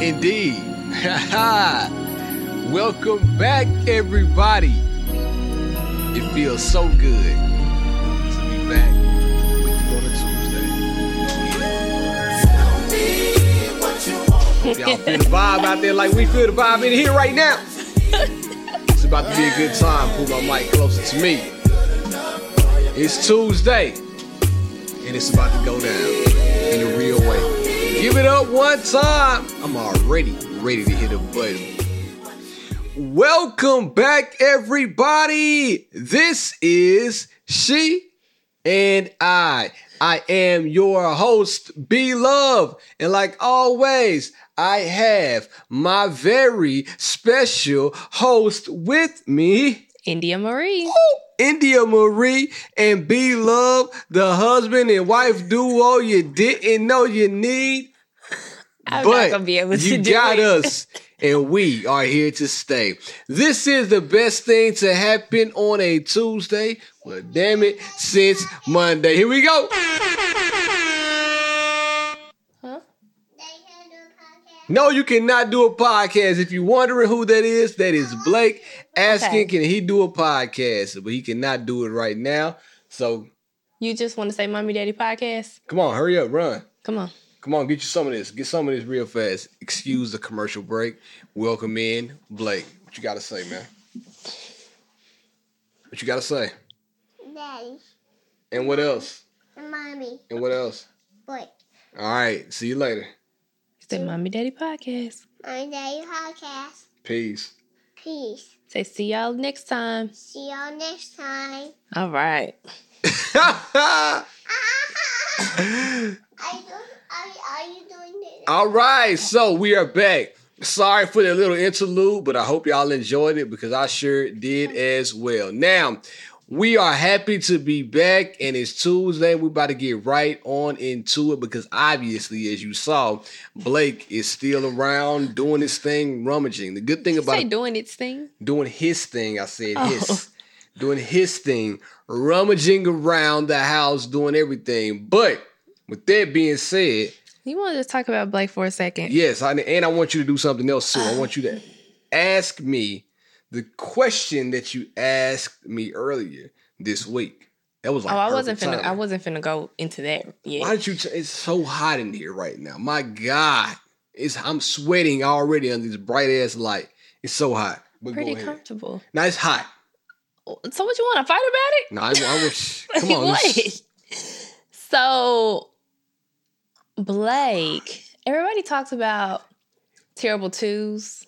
Indeed. Welcome back, everybody. It feels so good to be back with you on a Tuesday. Y'all feel the vibe out there like we feel the vibe in here right now. It's about to be a good time. Pull my mic closer to me. It's Tuesday, and it's about to go down Give it up one time. I'm already ready to hit a button. Welcome back, everybody. This is She and I. I am your host, B Love. And like always, I have my very special host with me, India Marie. India Marie and B Love, the husband and wife duo you didn't know you need. I'm but not gonna be able to you do got it. us, and we are here to stay. This is the best thing to happen on a Tuesday. Well, damn it, since Monday. Here we go. Huh? No, you cannot do a podcast. If you're wondering who that is, that is Blake asking, Okay. can he do a podcast? But he cannot do it right now. So You just want to say Mommy Daddy Podcast? come on, hurry up, run. Come on. Come on, get you some of this. Get some of this real fast. Excuse the commercial break. Welcome in, Blake. What you gotta say, man? What you gotta say? Daddy, And what else? and mommy, And what else? boy, All right. See you later. Say Mommy Daddy Podcast. Mommy daddy podcast. Peace. Peace. Say see y'all next time. See y'all next time. All right. Are are, are you doing it? All right, so we are back. Sorry for the little interlude, but I hope y'all enjoyed it because I sure did as well. Now, we are happy to be back, and it's Tuesday. We're about to get right on into it because obviously, as you saw, Blake is still around doing his thing, rummaging. The good thing about Say doing its thing. doing his thing. I said Oh. his. Doing his thing, rummaging around the house, doing everything. But with that being said, You want to just talk about Blake for a second? yes, I, and I want you to do something else too. I want you to ask me the question that you asked me earlier this week. That was like oh, I wasn't finna. I wasn't finna go into that yet. Why did you? T- it's so hot in here right now. My God, it's I'm sweating already under this bright ass light. It's so hot. But Pretty go ahead. comfortable. Now it's hot. So what you want to fight about it? No, I, I wish. Come on. What? So Blake, everybody talks about terrible twos,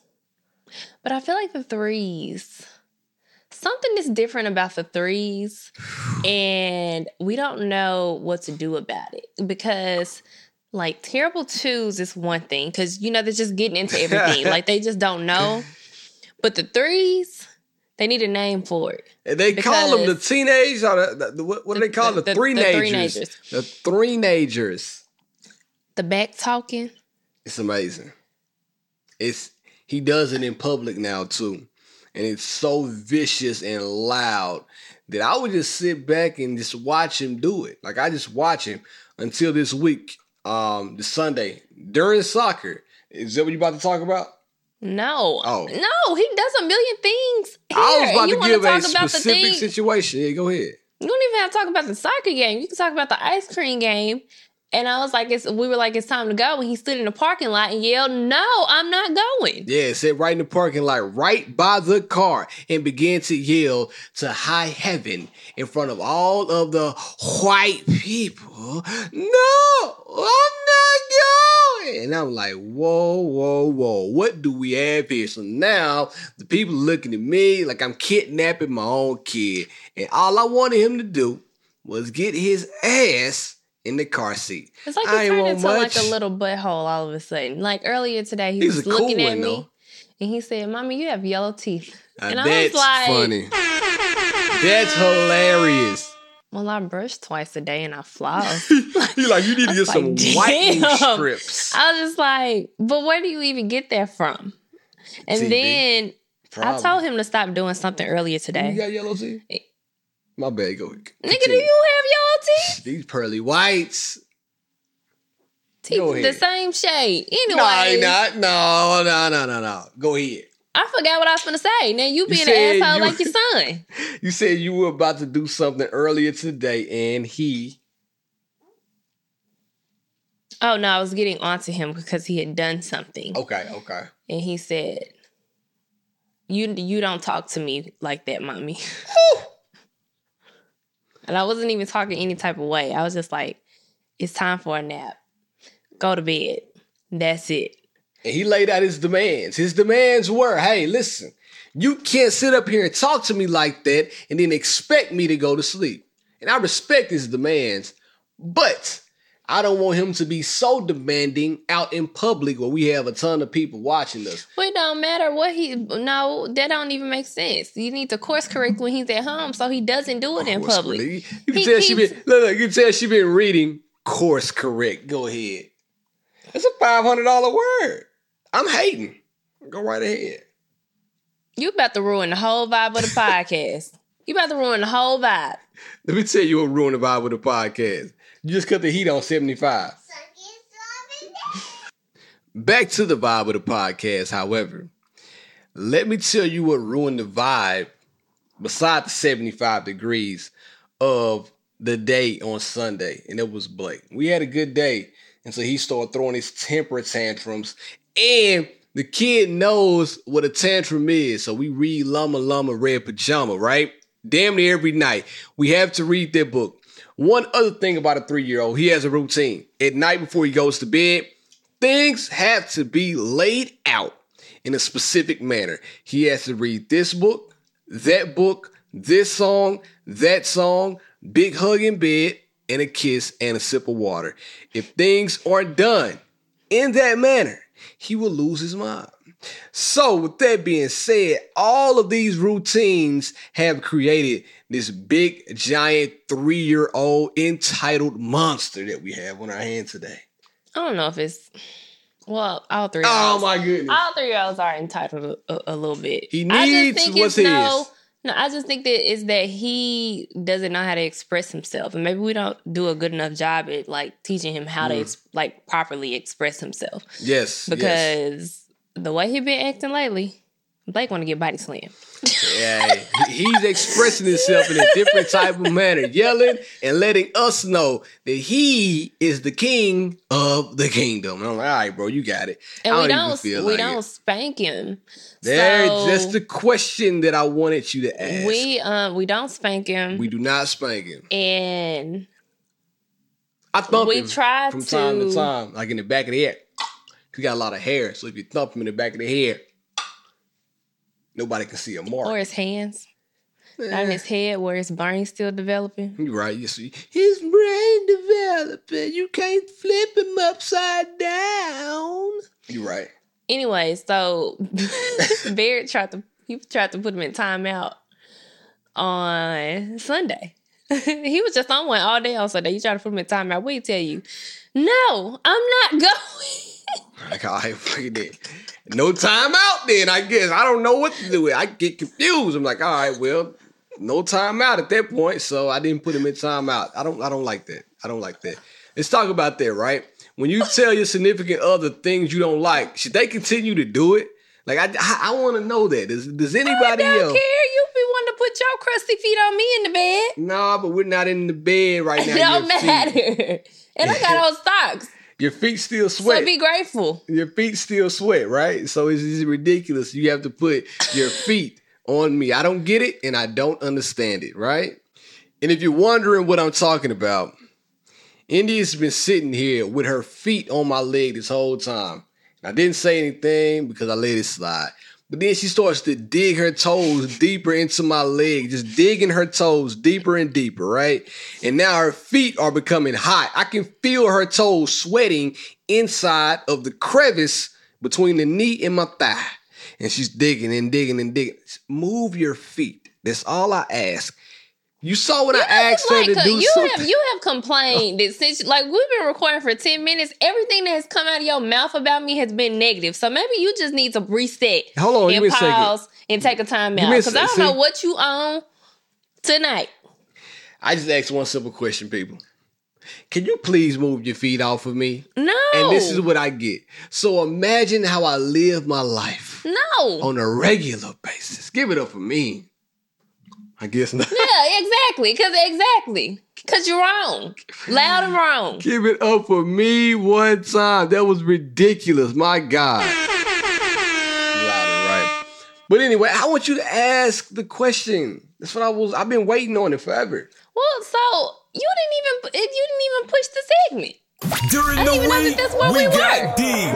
but I feel like the threes. Something is different about the threes, and we don't know what to do about it because, like, terrible twos is one thing because you know they're just getting into everything, like they just don't know. But the threes, they need a name for it. And they call them the teenage or the, the, the- what, do they call The- the, the- three the nagers? three-nagers. The three nagers. The back talking. It's amazing. It's he does it in public now too, and it's so vicious and loud that I would just sit back and just watch him do it. Like I just watch him until this week, um, the Sunday during soccer. Is that what you about to talk about? No. Oh. No, he does a million things. Here. I was about you to give a talk about the specific situation. Yeah, go ahead. You don't even have to talk about the soccer game. You can talk about the ice cream game. And I was like, it's, we were like, it's time to go. And he stood in the parking lot and yelled, No, I'm not going. Yeah, sit right in the parking lot, right by the car, and began to yell to high heaven in front of all of the white people. No, I'm not going. And I'm like, whoa, whoa, whoa. What do we have here? So now the people looking at me like I'm kidnapping my own kid. And all I wanted him to do was get his ass in the car seat. It's like I he turned into like a little butthole all of a sudden. Like earlier today, he He's was a cool looking at one, me though. and he said, Mommy, you have yellow teeth. Now And I was that's like- funny. That's hilarious. Well, I brush twice a day and I floss. you like you need to get some like, whitening strips. I was just like, but where do you even get that from? And TV. then I told him to stop doing something earlier today. You got yellow teeth? My bad. Go. Nigga, do you have yellow teeth? These pearly whites. Teeth Go the ahead. same shade. Anyway, No, he not. No, no, no, no, no. Go ahead. I forgot what I was gonna say. Now you being an asshole you- like your son. You said you were about to do something earlier today, and he. Oh no, I was getting onto him because he had done something, Okay, okay. and he said, "You you don't talk to me like that, mommy." And I wasn't even talking any type of way. I was just like, "It's time for a nap. Go to bed. That's it." And he laid out his demands. His demands were, hey, listen, you can't sit up here and talk to me like that and then expect me to go to sleep. And I respect his demands, but I don't want him to be so demanding out in public where we have a ton of people watching us. Well, it don't matter what he. No, that don't even make sense. You need to course correct when he's at home, so he doesn't do it in public. correct. You can He tell she been look, look, you can tell she been reading course correct. Go ahead. That's a five hundred dollar word. I'm hating. Go right ahead. You about to ruin the whole vibe of the podcast. You about to ruin the whole vibe. Let me tell you what ruined the vibe of the podcast. You just cut the heat on 75. Back to the vibe of the podcast, however. Let me tell you what ruined the vibe beside the 75 degrees of the day on Sunday, and it was Blake. We had a good day, and so he started throwing his temper tantrums, and the kid knows what a tantrum is. So we read Llama Llama Red Pajama, right? Damn near every night. We have to read that book. One other thing about a three year old, he has a routine. At night before he goes to bed, things have to be laid out in a specific manner. He has to read this book, that book, this song, that song, big hug in bed, and a kiss and a sip of water. If things aren't done in that manner, he will lose his mind. So, with that being said, all of these routines have created this big, giant, three year old entitled monster that we have on our hand today. I don't know if it's well, all three. Oh my goodness. All three of us are entitled a, a little bit. He I needs just think what's it's no. his. No, I just think that is that he doesn't know how to express himself, and maybe we don't do a good enough job at like teaching him how to Mm. ex- like properly express himself. Yes. yes. The way he been acting lately, Blake want to get body slammed. Yeah, he's expressing himself in a different type of manner, yelling and letting us know that he is the king of the kingdom. And I'm like, all right, bro, you got it. And I we don't don't even feel we like don't it. spank him. There, So, that's the question that I wanted you to ask. We, um we don't spank him, We do not spank him. and I thump we him try from time to to- time, like in the back of the head. He got a lot of hair, so if you thump him in the back of the head, nobody can see a mark. or his hands Eh, on his head where his brain's still developing. You're right. You see, his brain developing. You can't flip him upside down. You're right. Anyway, so Barrett tried to he tried to put him in timeout on Sunday. he was just on one all day on Sunday. You tried to put him in timeout. He tell you? No, I'm not going. Like, all right, fucking it. No time out then, I guess. I don't know what to do with it. I get confused. I'm like, all right, well, no time out at that point. So I didn't put him in time out. I don't I don't like that. I don't like that. Let's talk about that, right? When you tell your significant other things you don't like, should they continue to do it? Like I I, I want to know that. Does does I anybody don't else? care. You be wanting to put your crusty feet on me in the bed. Nah, but we're not in the bed right now. It don't Your feet- matter. And I got on socks. Your feet still sweat. So be grateful. your feet still sweat, right? So it's, it's ridiculous. You have to put your feet on me. I don't get it and I don't understand it, right? And if you're wondering what I'm talking about, India's been sitting here with her feet on my leg this whole time. And I didn't say anything because I let it slide. But then she starts to dig her toes deeper into my leg, just digging her toes deeper and deeper, right? And now her feet are becoming hot. I can feel her toes sweating inside of the crevice between the knee and my thigh. And she's digging and digging and digging. Move your feet. That's all I ask. You saw when I asked her to do you something. have you have complained that since like we've been recording for 10 minutes, everything that has come out of your mouth about me has been negative. So maybe you just need to reset Hold on, give and me a pause and take a time out. Because I don't see- know what you own tonight. I just asked one simple question, people. Can you please move your feet off of me? No. And this is what I get. So imagine how I live my life no. on a regular basis. Give it up for me. I guess not. Yeah, exactly. Cause exactly. Cause you're wrong. Loud and wrong. Give it up for me one time. That was ridiculous. My God. Louder, right? But anyway, I want you to ask the question. That's what I was. I've been waiting on it forever. Well, so you didn't even you didn't even push the segment. During I the didn't even know that week, that's where we, we got deep.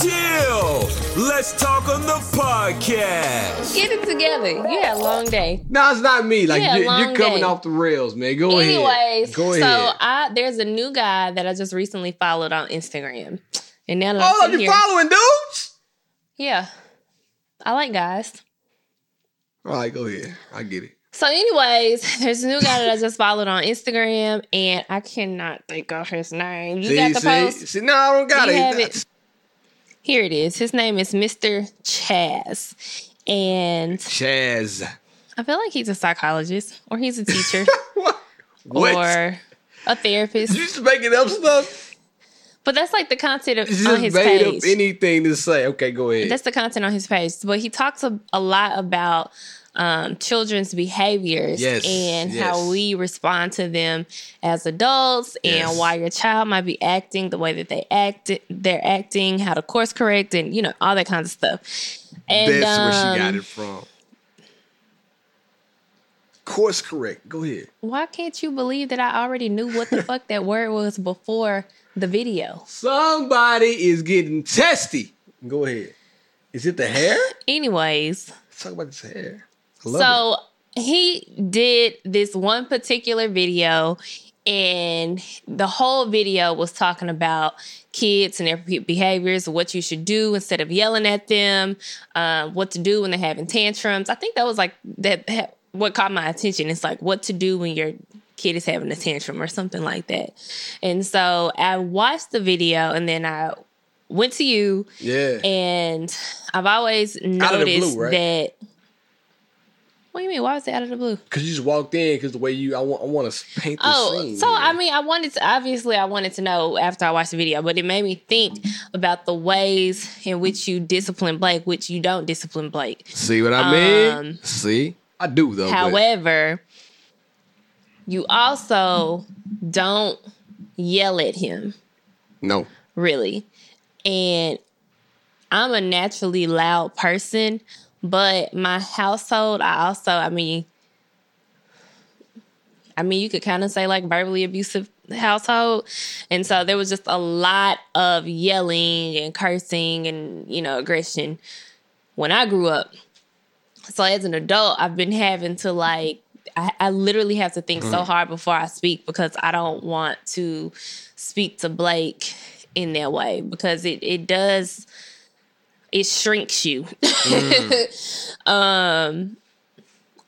Chill. Let's talk on the podcast. Get it together. You had a long day. No, it's not me. Like Yeah, you, you're coming day. off the rails, man. Go ahead. Anyways, Go ahead. so I there's a new guy that I just recently followed on Instagram. And now that I'm oh, Hold you here, following dudes? yeah, I like guys. All right, go ahead. I get it. So, anyways, there's a new guy that I just followed on Instagram, and I cannot think of his name. You see, got the see, post? see, no, I don't got You it. Have That's- it. Here it is. His name is Mr. Chaz, and Chaz. I feel like he's a psychologist, or he's a teacher, What? What? or a therapist. you just making up stuff? But that's like the content of, You on his made page. up anything to say. Okay, go ahead. That's the content on his page. But he talks a, a lot about um, children's behaviors Yes, and yes. how we respond to them as adults Yes. and why your child might be acting the way that they act they're acting, how to course correct and you know, all that kind of stuff. And That's where she got um, it from. Course correct. Go ahead. Why can't you believe that I already knew what the fuck that word was before the video? Somebody is getting testy. Go ahead. Is it the hair? Anyways, Let's talk about this hair. Love so he did this one particular video and the whole video was talking about kids and their be- behaviors what you should do instead of yelling at them uh, what to do when they're having tantrums i think that was like that ha- what caught my attention it's like what to do when your kid is having a tantrum or something like that and so i watched the video and then i went to you. Yeah. and I've always Out of the noticed blue, right? that. What do you mean? Why was it out of the blue? Because you just walked in because the way you, I want, I want to paint the Oh, scene. so here. I mean, I wanted to. Obviously, I wanted to know after I watched the video, but it made me think about the ways in which you discipline Blake, which you don't discipline Blake. See what I mean? Um, See? I do, though. but- However, you also don't yell at him. no. really. And I'm a naturally loud person, but my household, I also, I mean, I mean, you could kind of say like verbally abusive household. And so there was just a lot of yelling and cursing and, you know, aggression when I grew up. So as an adult, I've been having to like, I, I literally have to think so mm. hard before I speak because I don't want to speak to Blake in that way because it, it does, it shrinks you. um,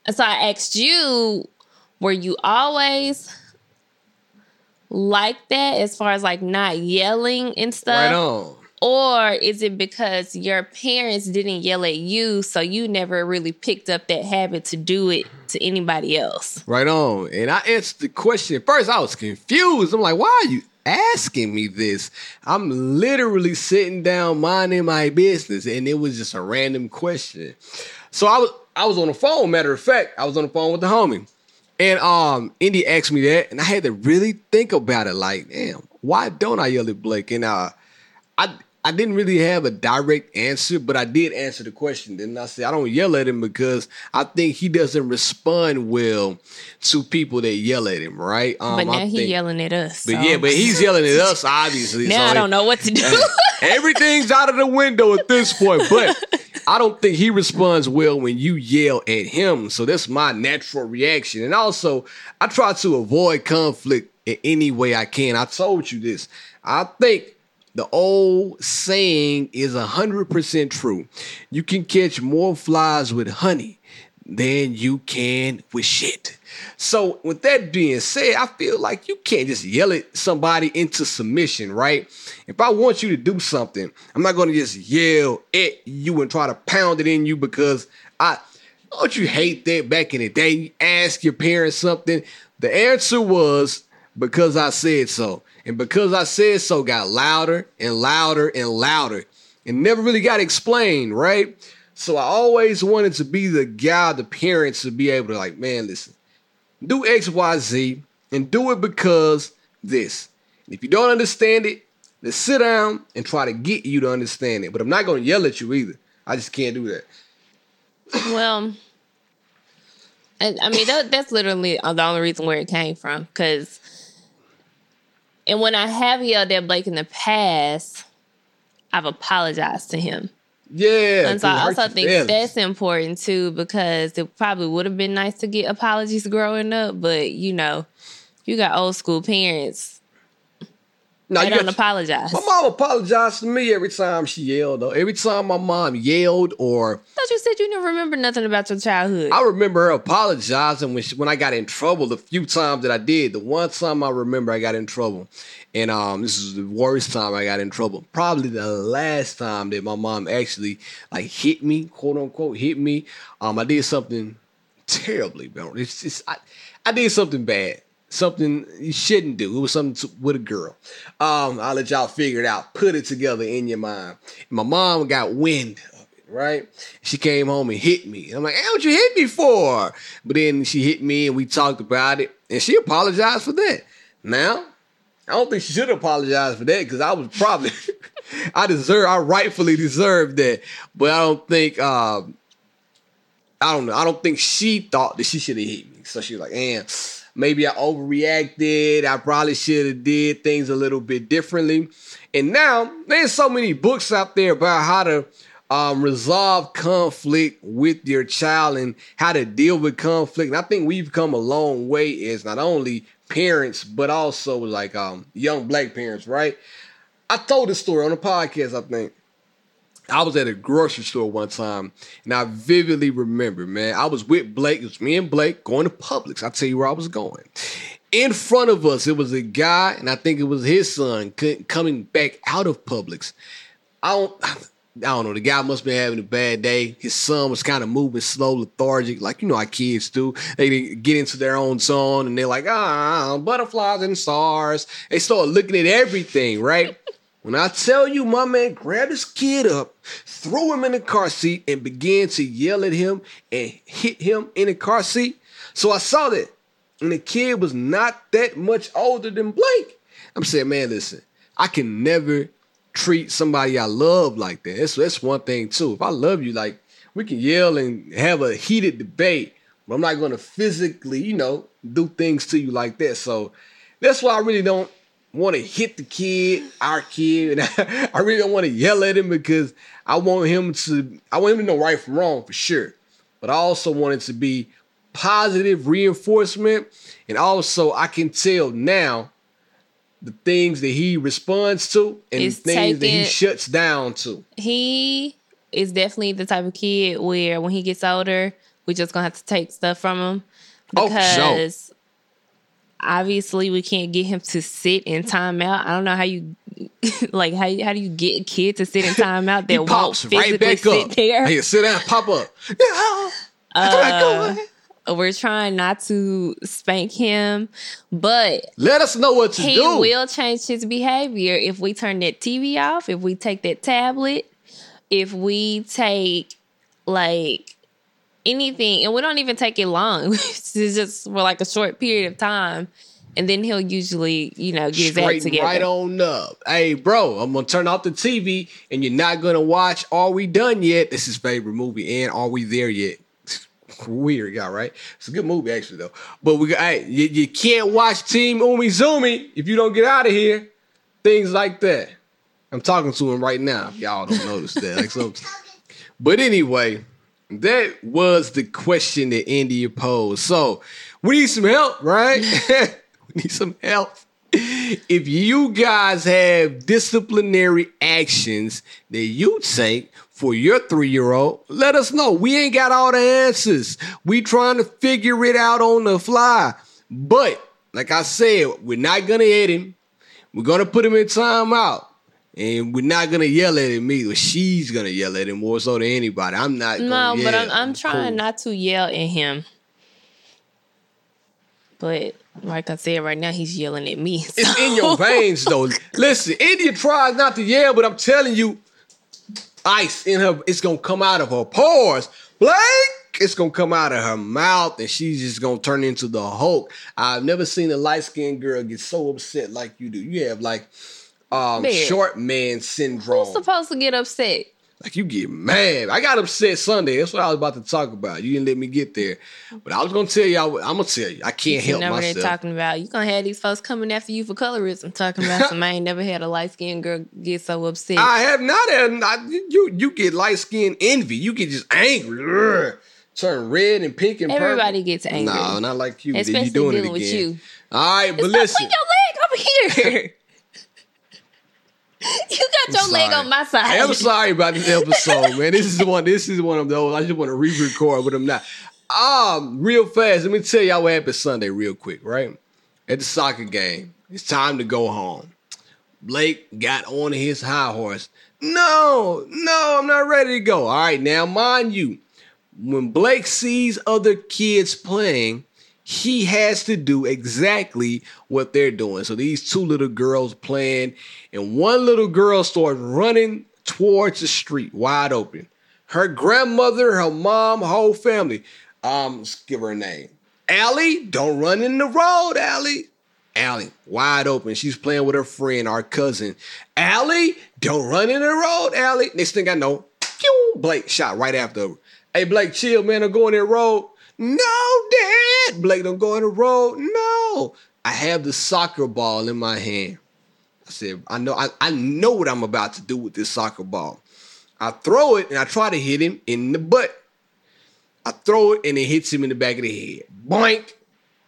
so I asked you, were you always like that as far as like not yelling and stuff? Right on. Or is it because your parents didn't yell at you, so you never really picked up that habit to do it to anybody else? Right on. And I answered the question. First, I was confused. I'm like, why are you asking me this? I'm literally sitting down minding my business, and it was just a random question. So I was I was on the phone. Matter of fact, I was on the phone with the homie. And um, Indy asked me that, and I had to really think about it. Like, damn, why don't I yell at Blake? And uh, I I didn't really have a direct answer, but I did answer the question. Then I said I don't yell at him because I think he doesn't respond well to people that yell at him, right? Um, But now I he think- yelling at us. But so- yeah, but he's yelling at us, obviously. now so I don't know what to do. Everything's out of the window at this point, but I don't think he responds well when you yell at him. So that's my natural reaction. And also, I try to avoid conflict in any way I can. I told you this. I think the old saying is 100% true. You can catch more flies with honey than you can with shit. So, with that being said, I feel like you can't just yell at somebody into submission, right? If I want you to do something, I'm not going to just yell at you and try to pound it in you because I don't you hate that back in the day? You ask your parents something, the answer was because I said so. And because I said so got louder and louder and louder and never really got explained, right? So I always wanted to be the guy, the parents to be able to like, man, listen, do X, Y, Z, and do it because this. And if you don't understand it, then sit down and try to get you to understand it. But I'm not going to yell at you either. I just can't do that. Well, I, I mean that, that's literally uh, the only reason where it came from. Because, and when I have yelled at Blake in the past, I've apologized to him. Yeah. And so I also think feelings. that's important too because it probably would have been nice to get apologies growing up, but you know, you got old school parents. No, they you don't apologize. My mom apologized to me every time she yelled. Though every time my mom yelled, or thought you said you didn't remember nothing about your childhood. I remember her apologizing when she, when I got in trouble. The few times that I did, the one time I remember I got in trouble, and um, this is the worst time I got in trouble. Probably the last time that my mom actually like hit me, quote unquote, hit me. Um, I did something terribly, bro. It's just I, I did something bad. Something you shouldn't do. It was something to, with a girl. Um, I'll let y'all figure it out. Put it together in your mind. My mom got wind of it, right? She came home and hit me. I'm like, hey, what you hit me for? But then she hit me and we talked about it. And she apologized for that. Now, I don't think she should apologize for that because I was probably I deserve I rightfully deserved that. But I don't think um I don't know. I don't think she thought that she should have hit me. So she was like, and maybe I overreacted. I probably should have did things a little bit differently. And now there's so many books out there about how to um, resolve conflict with your child and how to deal with conflict. And I think we've come a long way as not only parents, but also like um, young black parents, right? I told this story on a podcast, I think. I was at a grocery store one time, and I vividly remember, man. I was with Blake. It was me and Blake going to Publix. I'll tell you where I was going. In front of us, it was a guy, and I think it was his son coming back out of Publix. I don't, I don't know. The guy must be having a bad day. His son was kind of moving slow, lethargic, like you know how kids do. They get into their own zone, and they're like, ah, butterflies and stars. They start looking at everything, right? When I tell you, my man grabbed his kid up, threw him in the car seat, and began to yell at him and hit him in the car seat. So I saw that. And the kid was not that much older than Blake. I'm saying, man, listen, I can never treat somebody I love like that. That's, that's one thing, too. If I love you, like, we can yell and have a heated debate, but I'm not going to physically, you know, do things to you like that. So that's why I really don't want to hit the kid, our kid, and I, I really don't want to yell at him because I want him to, I want him to know right from wrong for sure. But I also want it to be positive reinforcement, and also I can tell now the things that he responds to and It's things that he shuts down to. he is definitely the type of kid where when he gets older, we're just gonna have to take stuff from him Oh, because obviously we can't get him to sit in timeout. I don't know how you like how how do you get a kid to sit in timeout that He won't physically right back sit up. there? Hey, sit down, pop up. Yeah. Uh, we're trying not to spank him, but Let us know what to he do. He will change his behavior if we turn that TV off, if we take that tablet, if we take like anything, and we don't even take it long. it's just for like a short period of time, and then he'll usually, you know, get his act together. right on up. Hey, bro, I'm gonna turn off the TV and you're not gonna watch Are We Done Yet? This is favorite movie, and Are We There Yet? Weird guy, right? It's a good movie actually though. But we got hey, you, you can't watch Team Umizoomi if you don't get out of here. Things like that. I'm talking to him right now. If y'all don't notice that. Like so, but anyway, that was the question that India posed. So we need some help, right? we need some help. If you guys have disciplinary actions that you take for your three year old, let us know. We ain't got all the answers. We trying to figure it out on the fly. But like I said, we're not gonna hit him. We're gonna put him in timeout. And we're not gonna yell at him either. She's gonna yell at him more so than anybody. I'm not. no, but. I'm, I'm trying Cool. not to yell at him. But Like I said, right now he's yelling at me. It's in your veins, though. Listen, India tries not to yell, but I'm telling you, ice in her, it's gonna come out of her pores. Blake, it's gonna come out of her mouth, and she's just gonna turn into the Hulk. I've never seen a light skinned girl get so upset like you do. You have like um Man. short man syndrome. Who's supposed to get upset? Like you get mad. I got upset Sunday. That's what I was about to talk about. You didn't let me get there, but I was gonna tell y'all. I, am gonna tell you. I can't You help they're myself. talking about. You gonna have these folks coming after you for colorism, talking about some I ain't never had a light skinned girl get so upset. I have not had I, you. You get light skinned envy. You get just angry. Turn red and pink and purple. Everybody gets angry. No, not like you. Especially you doing dealing it with you. All right, but Stop listen. putting your leg over here. you got your I'm leg sorry. on my side. I'm sorry about this episode, man. This is one. This is one of those. I just want to re-record, but I'm not. Um, real fast. Let me tell y'all what happened Sunday, real quick. Right at the soccer game, it's time to go home. Blake got on his high horse. No, no, I'm not ready to go. All right, now mind you, when Blake sees other kids playing, he has to do exactly what they're doing. So these two little girls playing, and one little girl starts running towards the street, wide open. Her grandmother, her mom, whole family. Um, let's give her a name. Allie, don't run in the road, Allie. Allie, wide open. She's playing with her friend, our cousin. Allie, don't run in the road, Allie. Next thing I know, Blake shot right after her. Hey, Blake, chill, man. I'm going in the road. No, Dad. Blake, don't go in the road. No. I have the soccer ball in my hand. I said, I know, I, I know what I'm about to do with this soccer ball. I throw it and I try to hit him in the butt. I throw it and it hits him in the back of the head. Boink.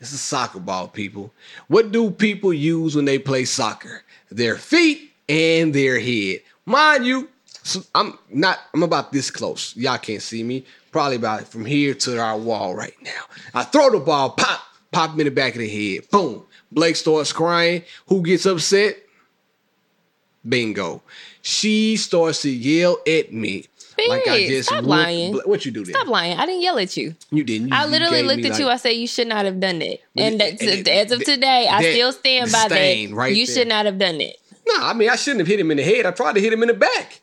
It's a soccer ball, people. What do people use when they play soccer? Their feet and their head. Mind you, so I'm not, I'm about this close. Y'all can't see me. Probably about from here to our wall right now. I throw the ball, pop, pop him in the back of the head. Boom. Blake starts crying. Who gets upset? Bingo. She starts to yell at me. Bitch, stop whooped lying. Bla- What you do? Stop lying. I didn't yell at you. You didn't. You, I literally looked at you. I said you should not have done that. And it- that, and it- as of that- today, I that still stand by that. right you there. should not have done it. No, I mean I shouldn't have hit him in the head. I tried to hit him in the back.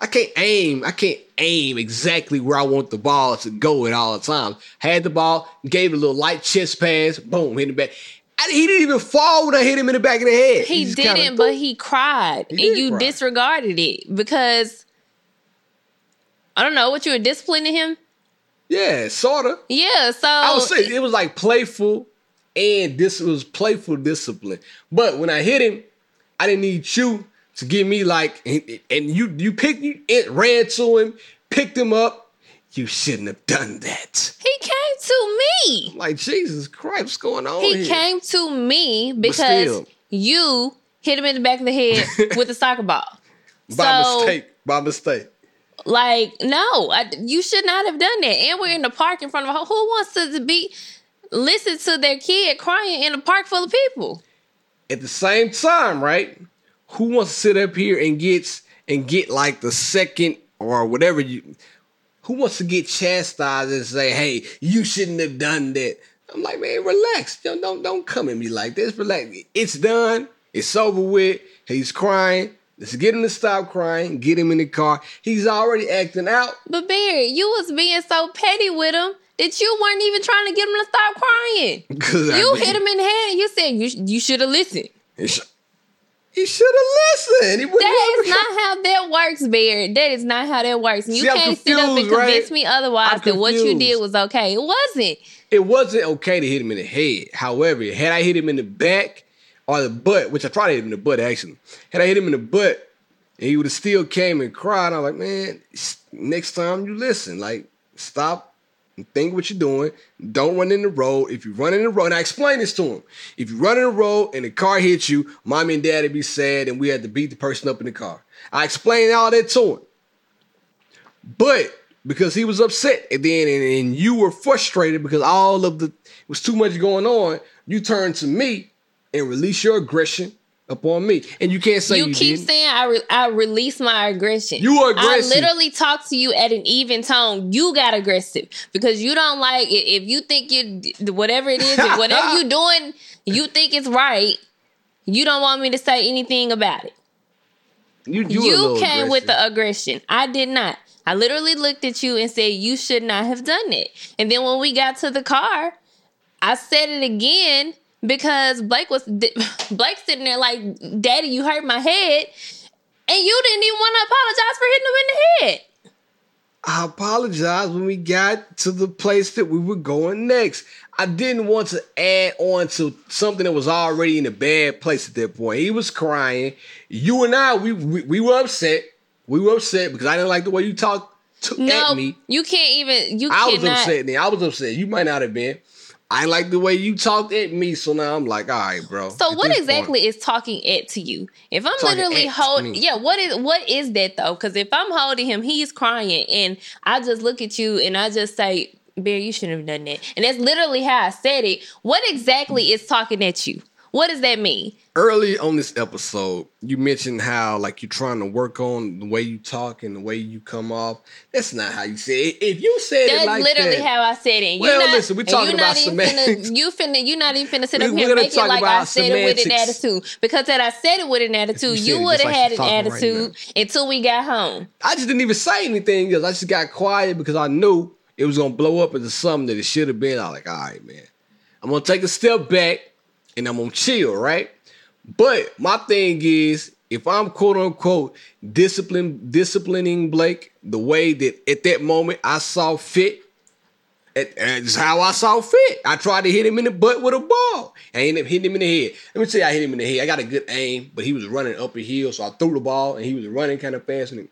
I can't aim. I can't aim exactly where I want the ball to go at all times. Had the ball, gave it a little light chest pass, boom, hit him back. I, he didn't even fall when I hit him in the back of the head. He just didn't, kinda- but he cried, He and you cry. disregarded it because I don't know what you were disciplining him. yeah, sorta. Yeah, so I would say it was like playful, and this was playful discipline. But when I hit him, I didn't need you to give me like, and, and you you picked you it ran to him, picked him up. You shouldn't have done that. he came to me. Like Jesus Christ, what's going on He here? came to me because you hit him in the back of the head with a soccer ball. by so- mistake. By mistake. Like, no, I, you should not have done that. And we're in the park in front of who wants to be listen to their kid crying in a park full of people. At the same time, right? Who wants to sit up here and gets and get like the second or whatever you? Who wants to get chastised and say, "Hey, you shouldn't have done that"? I'm like, man, relax. Don't don't don't come at me like this. Relax. It's done. It's over with. He's crying. Let's get him to stop crying. Get him in the car. He's already acting out. But Barry, you was being so petty with him that you weren't even trying to get him to stop crying. Cause I You mean, hit him in the head and you said you, sh- you should have listened. He, should have listened. He That is not how that works, Barry. That is not how that works. And you See, can't sit up and confused, right? convince me otherwise that what you did was okay. It wasn't. it wasn't okay to hit him in the head. However, had I hit him in the back or the butt, which I tried to hit him in the butt actually, had I hit him in the butt and he would have still came and cried, I'm like, man, next time you listen, like, stop think what you're doing. Don't run in the road. If you run in the road, and I explained this to him. If you run in the road and the car hits you, mommy and daddy be sad and we had to beat the person up in the car. I explained all that to him. But because he was upset at the end and, and you were frustrated because all of the was too much going on, you turned to me and release your aggression upon me. And you can't say you, you keep didn't. saying I re- I release my aggression. You are aggressive. I literally talk to you at an even tone. You got aggressive because you don't like i- if you think you whatever it is, whatever you doing you think it's right. You don't want me to say anything about it. You, You, you, came with the aggression. I did not. I literally looked at you and said you should not have done it. And then when we got to the car, I said it again because Blake was Blake sitting there like, "Daddy, you hurt my head," and you didn't even want to apologize for hitting him in the head. I apologize when we got to the place that we were going next. I didn't want to add on to something that was already in a bad place at that point. He was crying. You and I, we we, we were upset. We were upset because I didn't like the way you talked to, No, at me. you can't even. You I was upset then. I was upset. You might not have been. I like the way you talked at me, so now I'm like, all right, bro. So what exactly point- is talking at to you? If I'm literally holding, yeah, what is what is that though? Because if I'm holding him, he's crying, and I just look at you and I just say, "Bear, you shouldn't have done that." And that's literally how I said it. What exactly is talking at you? What does that mean? early on this episode, you mentioned how like you're trying to work on the way you talk and the way you come off. That's not how you say it. If you said That's it like literally that, how I said it. You Well, not, listen, we're talking about semantics. Finna, you finna, you not even finna sit up here and make it like I said it with an attitude. Because had I said it with an attitude, said you would have like had an talking right attitude until we got home. I just didn't even say anything because I just got quiet because I knew it was gonna blow up into something that it should have been. I was like, all right, man, I'm gonna take a step back and I'm gonna chill, right? But my thing is, if I'm quote unquote discipline disciplining Blake the way that at that moment I saw fit, it- it's how I saw fit. I tried to hit him in the butt with a ball. I ended up hitting him in the head. Let me tell you, I hit him in the head. I got a good aim, but he was running up a hill, so I threw the ball and he was running kind of fast and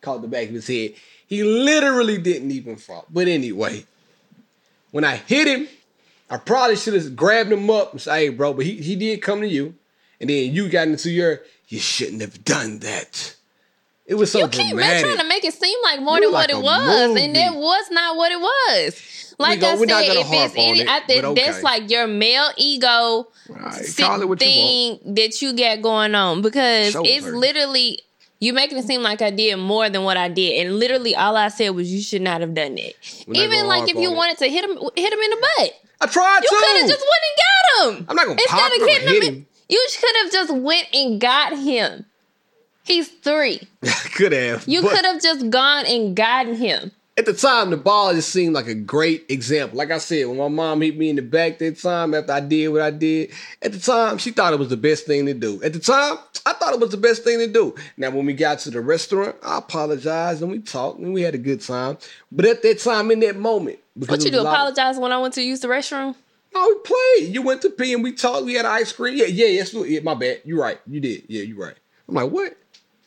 caught the back of his head. He literally didn't even fall. But anyway, when I hit him, I probably should have grabbed him up and said, hey, bro, but he, he did come to you. And then you got into your, you shouldn't have done that. It was so you keep trying to make it seem like more than like what it was, movie. and that was not what it was. Like go- I said, if it's any, it, I think okay. that's like your male ego right, it what you thing that you got going on because Show it's her. literally you making it seem like I did more than what I did, and literally all I said was you should not have done that. Even like if you it. wanted to hit him, hit him in the butt. I tried You could have just went and got him. I'm not gonna Instead pop of hitting hit him, him. you could have just went and got him. He's three. could have. You could have just gone and gotten him. At the time, the ball just seemed like a great example. Like I said, when my mom hit me in the back that time after I did what I did, at the time, she thought it was the best thing to do. At the time, I thought it was the best thing to do. Now, when we got to the restaurant, I apologized and we talked and we had a good time. But at that time, in that moment, because What you do? was a lot of- Apologize when I went to use the restroom? No, we played. You went to pee and we talked. We had ice cream. Yeah, yeah, yes, yeah, my bad. You're right. You did. Yeah, you're right. I'm like, what?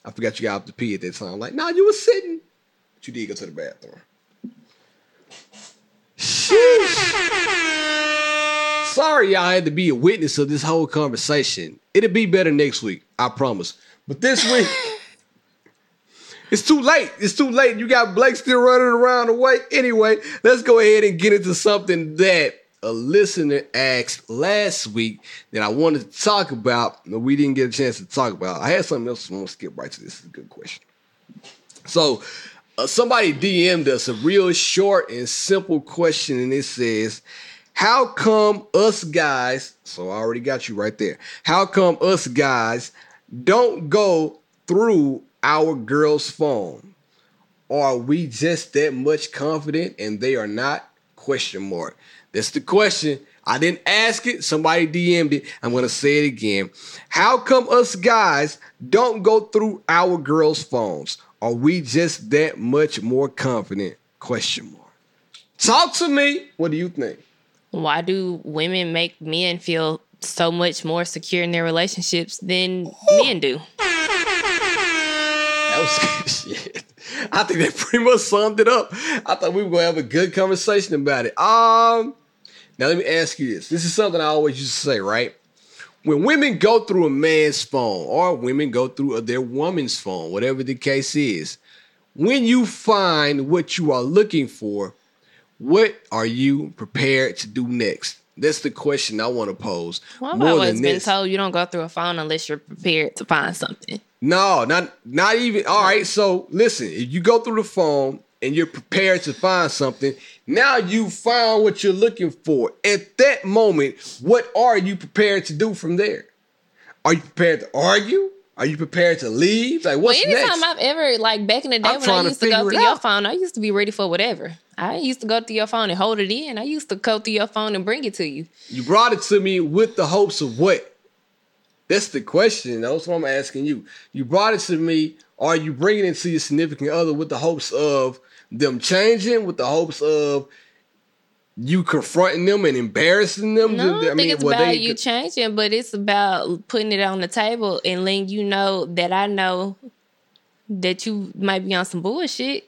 I forgot you got up to pee at that time. I'm like, nah, you were sitting. You did go to the bathroom. Sheesh. Sorry, y'all had to be a witness of this whole conversation. It'll be better next week, I promise. But this week, it's too late. It's too late. You got Blake still running around the way. Anyway, let's go ahead and get into something that a listener asked last week that I wanted to talk about, but we didn't get a chance to talk about. I had something else. so I'm gonna skip right to this. This is a good question. So, uh, somebody DM'd us a real short and simple question, and it says, "How come us guys?" So I already got you right there. How come us guys don't go through our girl's phone? Are we just that much confident and they are not? Question mark. That's the question. I didn't ask it. Somebody DM'd it. I'm gonna say it again. How come us guys don't go through our girls' phones? Are we just that much more confident? Question mark. Talk to me. What do you think? Why do women make men feel so much more secure in their relationships than men do? That was good shit. I think that pretty much summed it up. I thought we were gonna have a good conversation about it. Um, now let me ask you this. This is something I always used to say, right? When women go through a man's phone or women go through their woman's phone, whatever the case is, when you find what you are looking for, what are you prepared to do next? That's the question I want to pose. Well, I've always been this. told you don't go through a phone unless you're prepared to find something. No, not not even. All right. So listen, if you go through the phone and you're prepared to find something. Now you found what you're looking for. At that moment, what are you prepared to do from there? Are you prepared to argue? Are you prepared to leave? Like Well, what's anytime next? I've ever like back in the day I'm when I trying to used to go through your phone, I used to be ready for whatever. I used to go through your phone and hold it in. I used to go through your phone and bring it to you. You brought it to me with the hopes of what? That's the question. That's what I'm asking you. You brought it to me. Are you bringing it to your significant other with the hopes of them changing, with the hopes of you confronting them and embarrassing them? No, I, think it's well, about they- you changing, but it's about putting it on the table and letting you know that I know that you might be on some bullshit.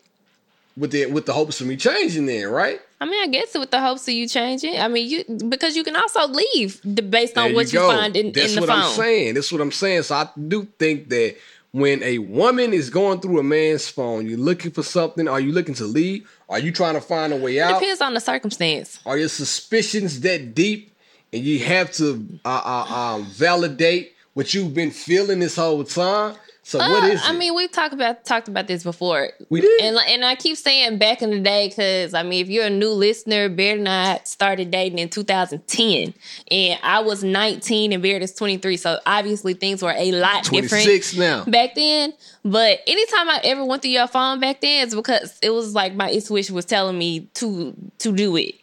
with the with the hopes of me changing. Then right? I mean, I guess with the hopes of you changing. I mean, you because you can also leave the, based on There what you, go. find in, That's in the what phone. I'm saying. That's what I'm saying. So I do think that when a woman is going through a man's phone, you're looking for something. Are you looking to leave? Are you trying to find a way out? It depends on the circumstance. Are your suspicions that deep, and you have to uh, uh, um, validate what you've been feeling this whole time? So what Uh, is it? I mean, we've talked about talked about this before. We did. and and I keep saying back in the day because I mean, if you're a new listener, Bear and I started dating in 2010, and I was 19 and Bear is 23, so obviously things were a lot different 26 now. back then. But anytime I ever went through your phone back then, it's because it was like my intuition was telling me to to do it,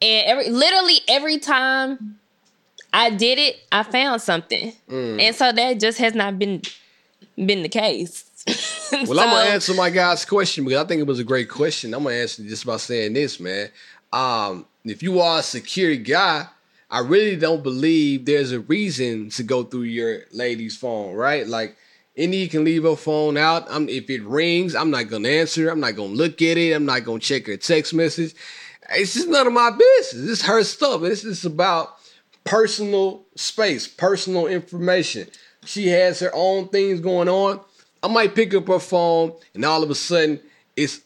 and every literally every time I did it, I found something, Mm. and so that just has not been been the case. Well, I'm gonna answer my guy's question because I think it was a great question. I'm gonna answer just by saying this, man. Um, if you are a security guy, I really don't believe there's a reason to go through your lady's phone, right? Like any can leave her phone out. I'm, if it rings, I'm not gonna answer. I'm not gonna look at it. I'm not gonna check her text message. It's just none of my business. It's her stuff. It's just about personal space, personal information. She has her own things going on. I might pick up her phone and all of a sudden it's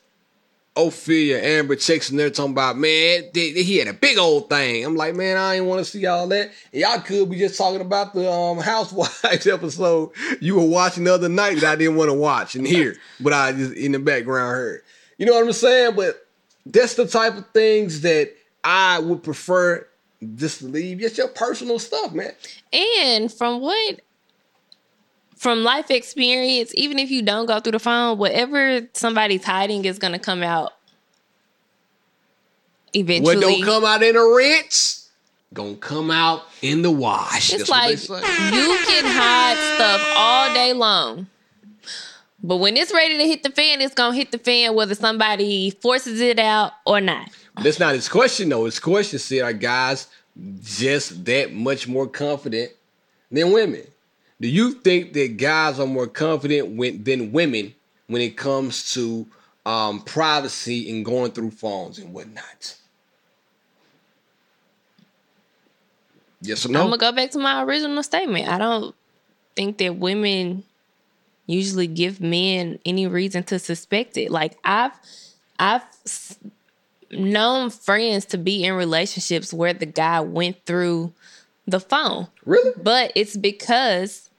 Ophelia Amber texting her talking about, man, they- they- he had a big old thing. I'm like, man, I ain't want to see all that. And y'all could be just talking about the um, Housewives episode you were watching the other night that I didn't want to watch and hear, but I just in the background heard. You know what I'm saying? But that's the type of things that I would prefer just to leave. Just your personal stuff, man. And from what from life experience, even if you don't go through the phone, whatever somebody's hiding is gonna come out eventually. What don't come out in a rinse, gonna come out in the wash. it's That's like you can hide stuff all day long. But when it's ready to hit the fan, it's gonna hit the fan whether somebody forces it out or not. That's not his question though. His question said, "Are guys just that much more confident than women?" Do you think that guys are more confident when, than women when it comes to um, privacy and going through phones and whatnot? Yes or no? I'm gonna go back to my original statement. I don't think that women usually give men any reason to suspect it. Like I've I've known friends to be in relationships where the guy went through the phone, really? but it's because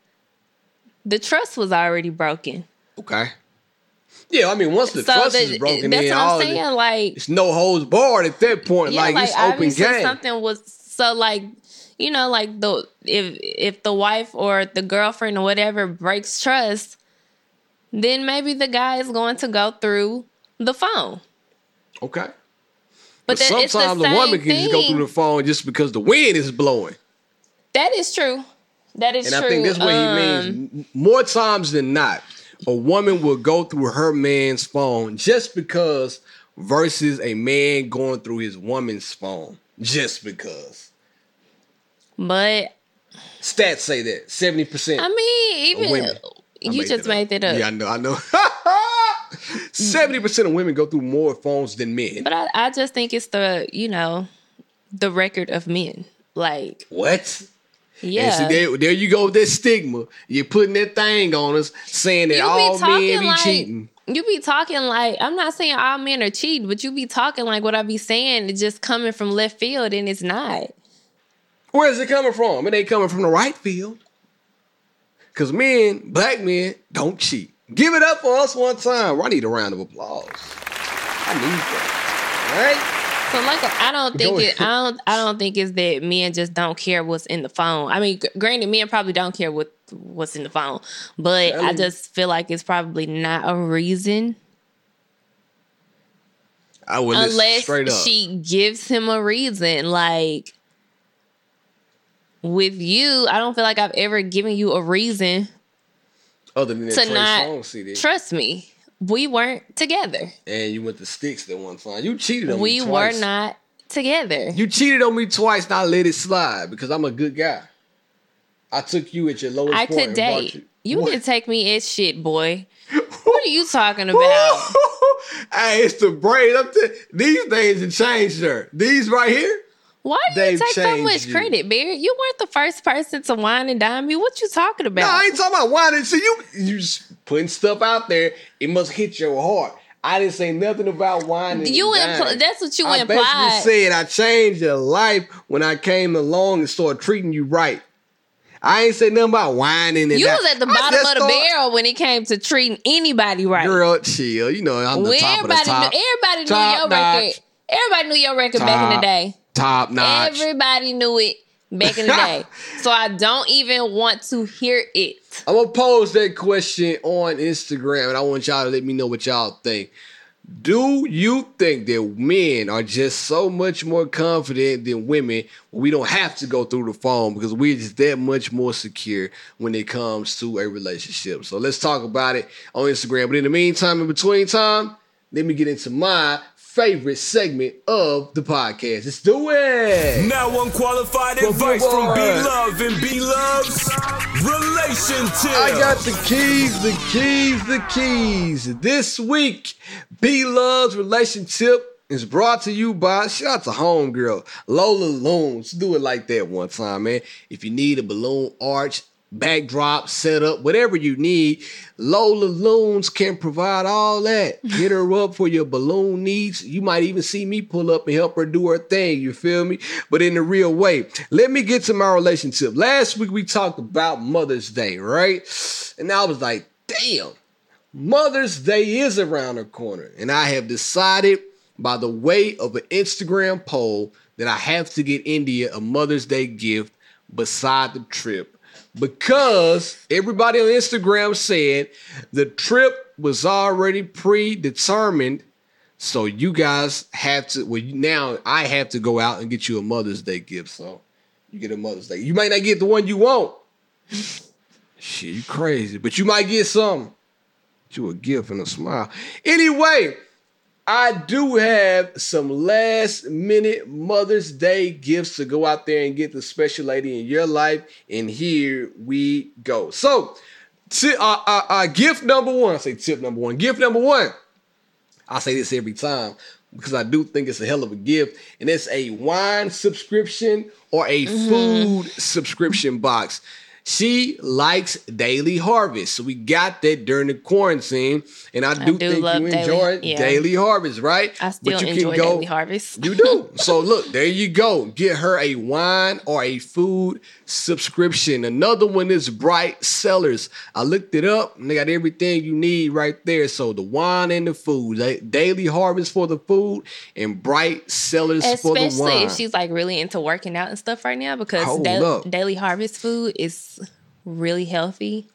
the trust was already broken. Okay. Yeah, I mean, once the so trust is broken, that's then what all I'm it- saying. Like it's no holds barred at that point. yeah, like, like, it's open game. something was so like you know like the if if the wife or the girlfriend or whatever breaks trust, then maybe the guy is going to go through the phone. Okay. But, But that, it's the sometimes a woman can just go through the phone just because the wind is blowing. That is true. That is true. And true. I think that's what Um, he means. More times than not, a woman will go through her man's phone just because versus a man going through his woman's phone just because. But Stats say that 70%. I mean, even. You just made that up. Yeah, I know, I know. 70% of women go through more phones than men. But I, I just think it's the you know the record of men. Like What? yeah. See, there, there you go with that stigma. You're putting that thing on us, saying that all men be like cheating. you be talking like I'm not saying all men are cheating, but you be talking like what I be saying is just coming from left field, and it's not. Where's it coming from? It ain't coming from the right field. Cause men, black men, don't cheat. Give it up for us one time. I need a round of applause. I need that. All right? So like I don't think Go it ahead. I don't I don't think it's that men just don't care what's in the phone. I mean, gr- granted, men probably don't care what what's in the phone, but I mean- just feel like it's probably not a reason I would unless straight up. she gives him a reason. Like with you, I don't feel like I've ever given you a reason Other than that to not trust me. We weren't together. and you went to sticks that one time. You cheated on me We were not together. You cheated on me twice, and I let it slide because I'm a good guy. I took you at your lowest I point could date. You What? can take me as shit, boy. What are you talking about? hey, it's the brain. I'm t- these things have changed her. These right here. Why do you take so much you. credit, Barry? You weren't the first person to wine and dime me. What you talking about? No, I ain't talking about whining. See, you you just putting stuff out there. It must hit your heart. I didn't say nothing about whining. you and impl- that's what you I implied. basically said I changed your life when I came along and started treating you right. I ain't say nothing about whining and you was at the bottom of the thought- barrel when it came to treating anybody right. Girl, chill. You know I'm the When top of the everybody top. knew, everybody Top knew your notch. record. Everybody knew your record back in the day. Top notch. Everybody knew it back in the day. so I don't even want to hear it. I'm gonna pose that question on Instagram, and I want y'all to let me know what y'all think. Do you think that men are just so much more confident than women? We don't have to go through the phone because we're just that much more secure when it comes to a relationship. So let's talk about it on Instagram. But in the meantime, in between time, let me get into my favorite segment of the podcast. Let's do it. Now unqualified From advice from B. Love and B Love's relationship. I got the keys, the keys, the keys. This week, B Love's relationship is brought to you by shout out to homegirl Lola Loons. Do it like that one time, man. If you need a balloon arch, backdrop, setup, whatever you need, Lola Loons can provide all that. Hit her up for your balloon needs. You might even see me pull up and help her do her thing. You feel me? But in the real way. Let me get to my relationship. Last week we talked about Mother's Day, right? And I was like, damn. Mother's Day is around the corner, and I have decided by the way of an Instagram poll that I have to get India a Mother's Day gift beside the trip because everybody on Instagram said the trip was already predetermined. So you guys have to. Well, now I have to go out and get you a Mother's Day gift. So you get a Mother's Day. You might not get the one you want. Shit, you crazy, but you might get some you a gift and a smile. Anyway, I do have some last minute Mother's Day gifts to go out there and get the special lady in your life. And here we go. So, ti- uh, uh, uh, gift number one, I say tip number one. Gift number one, I say this every time because I do think it's a hell of a gift. And it's a wine subscription or a food subscription box. She likes Daily Harvest. So we got that during the quarantine. And I do, do think you Daily- enjoy yeah. Daily Harvest, right? I still But you enjoy can go, Daily Harvest. you do. So look, there you go. Get her a wine or a food subscription. Another one is Bright Cellars. I looked it up and they got everything you need right there. So the wine and the food. Daily Harvest for the food and Bright Cellars for the Especially wine. if she's like really into working out and stuff right now because da- Daily Harvest food is really healthy.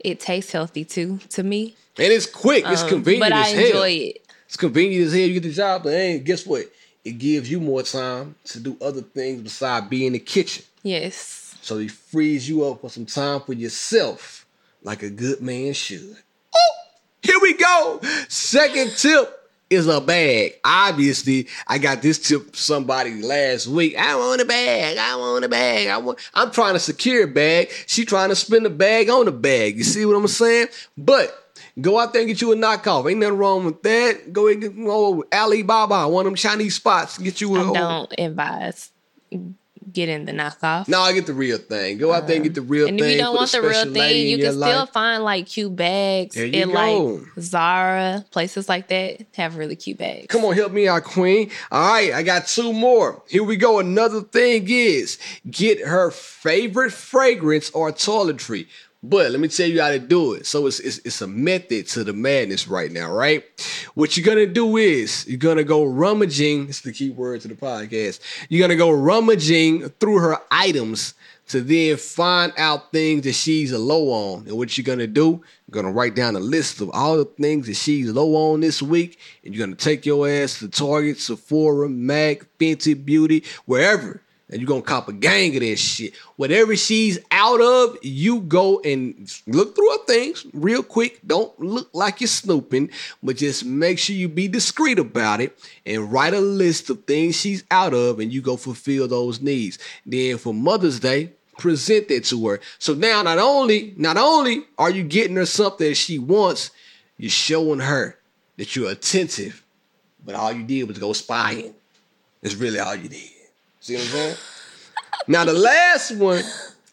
It tastes healthy too to me. and it's quick. It's Um, convenient but I as hell. enjoy it. It's convenient as hell. You get the job, but hey, guess what? It gives you more time to do other things besides be in the kitchen. Yes. So he frees you up for some time for yourself, like a good man should. Oh, here we go. Second tip is a bag. Obviously, I got this tip from somebody last week. I want a bag. I want a bag. I want. I'm trying to secure a bag. She trying to spend a bag on a bag. You see what I'm saying? But. Go out there and get you a knockoff. Ain't nothing wrong with that. Go and get oh, Alibaba, one of them Chinese spots. Get you a. I don't advise getting the knockoff. no, I get the real thing. Go out there and get the real and thing. And if you don't want the real thing, you can still life. find like cute bags There in go. like Zara, places like that have really cute bags. Come on, help me out, Queen. All right, I got two more. Here we go. Another thing is get her favorite fragrance or toiletry. But let me tell you how to do it. So it's, it's it's a method to the madness right now, right? What you're gonna do is you're gonna go rummaging. It's the key word to the podcast. You're gonna go rummaging through her items to then find out things that she's low on. And what you're gonna do, you're gonna write down a list of all the things that she's low on this week, and you're gonna take your ass to Target, Sephora, Mac, Fenty Beauty, wherever. And you're gonna cop a gang of that shit. Whatever she's out of, you go and look through her things real quick. Don't look like you're snooping, but just make sure you be discreet about it and write a list of things she's out of, and you go fulfill those needs. Then for Mother's Day, present that to her. So now not only not only are you getting her something that she wants, you're showing her that you're attentive, but all you did was go spying. That's really all you did. See what I'm saying? now the last one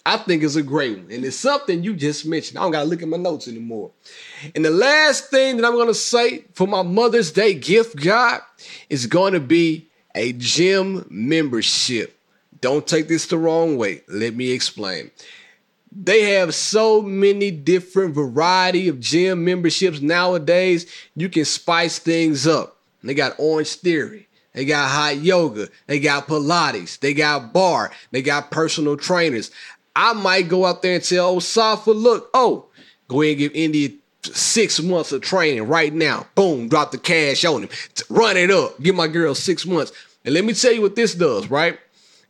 I think is a great one, and it's something you just mentioned. I don't gotta look at my notes anymore. And the last thing that I'm gonna say for my Mother's Day gift, God, is going to be a gym membership. Don't take this the wrong way. Let me explain. They have so many different variety of gym memberships nowadays. You can spice things up. They got Orange Theory. They got hot yoga. They got Pilates. They got barre. They got personal trainers. I might go out there and tell old Safa, look, oh, go ahead and give India six months of training right now. Boom, drop the cash on him. Run it up. Give my girl six months. And let me tell you what this does, right?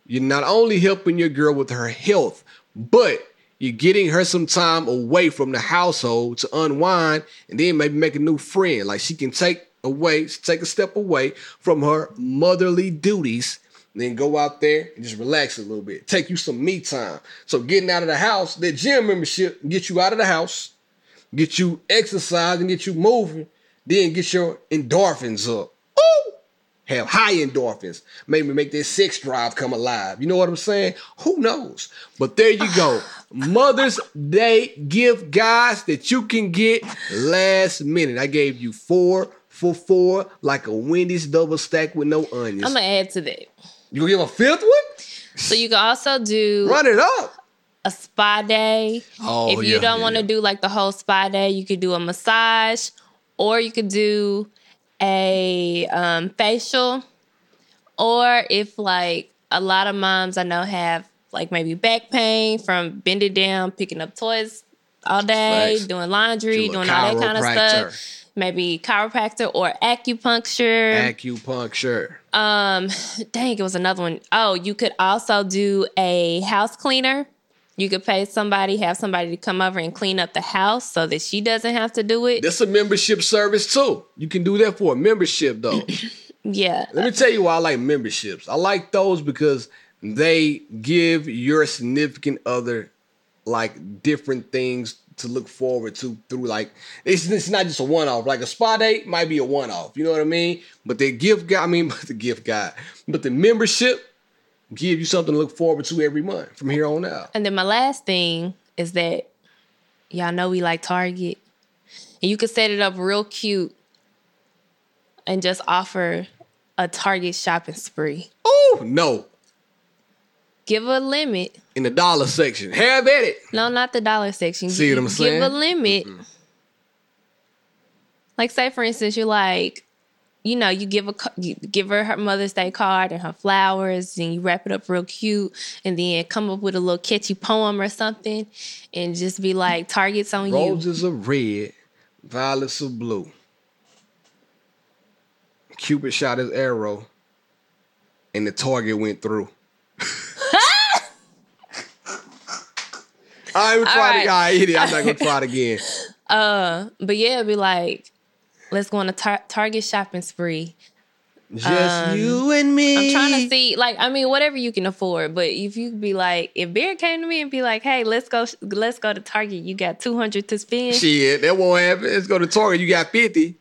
You're not only helping your girl with her health, but you're getting her some time away from the household to unwind and then maybe make a new friend. Like she can take away, take a step away from her motherly duties, and then go out there and just relax a little bit. Take you some me time. So getting out of the house, that gym membership get you out of the house, get you exercising, get you moving, then get your endorphins up. Ooh! Have high endorphins. Maybe make that sex drive come alive. You know what I'm saying? Who knows? But there you go. Mother's Day gift, guys, that you can get last minute. I gave you four for four, like a Wendy's double stack with no onions. I'm gonna add to that. you gonna give a fifth one? So you can also do Run it up. a spa day. Oh, if you yeah, don't want to yeah. do like the whole spa day, you could do a massage, or you could do a um, facial, or if like a lot of moms I know have like maybe back pain from bending down, picking up toys all day, Facts. doing laundry, To doing all that kind of stuff. Maybe chiropractor or acupuncture. Acupuncture. Um, dang, it was another one. Oh, you could also do a house cleaner. You could pay somebody, have somebody to come over and clean up the house so that she doesn't have to do it. That's a membership service too. You can do that for a membership though. Yeah. Let me tell you why I like memberships. I like those because they give your significant other like different things to look forward to through like it's, it's not just a one off. Like a spa date might be a one off. You know what I mean? But the gift guy, I mean but the gift guy, but the membership give you something to look forward to every month from here on out. And then my last thing is that y'all know we like Target. And you could set it up real cute and just offer a Target shopping spree. Oh no, Give a limit. In the dollar section, have at it. No, not the dollar section. See what I'm saying? Give a limit. Like, say for instance, you're like, you know, you give a you give her her Mother's Day card and her flowers, and you wrap it up real cute, and then come up with a little catchy poem or something, and just be like, "Target's on you." Roses are red, violets are blue. Cupid shot his arrow, and the target went through. I gonna try it right. again. I idiot. I'm not gonna try it again. Uh, but yeah, it'd be like, let's go on a tar- Target shopping spree. Just you and me. Um, I'm trying to see, like, I mean, whatever you can afford. But if you be like, if Bear came to me and be like, "Hey, let's go, let's go to Target. You got 200 to spend." Shit, that won't happen. Let's go to Target. You got 50.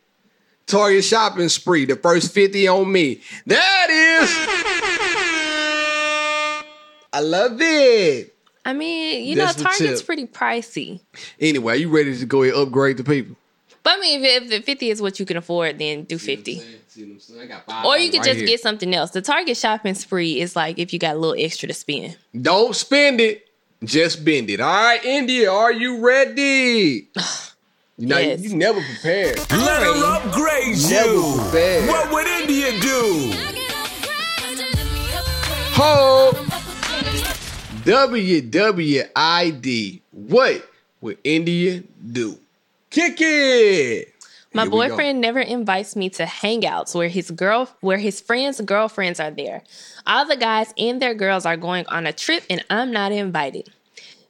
Target shopping spree. The first 50 on me. That is. I love it. I mean, you That's know, Target's tip. pretty pricey. Anyway, you ready to go and upgrade the people? But I mean, if, if 50 is what you can afford, then do 50. See what I'm saying? I got five Or you could right just here. get something else. The Target shopping spree is like if you got a little extra to spend. Don't spend it. Just bend it. All right, India, are you ready? You know, Yes. you, you never prepared. Let her upgrade Never you. prepared. What would India do? Ho! WWID. What would India do? Kick it. My Here boyfriend never invites me to hangouts where his girl where his friends' girlfriends are there. All the guys and their girls are going on a trip and I'm not invited.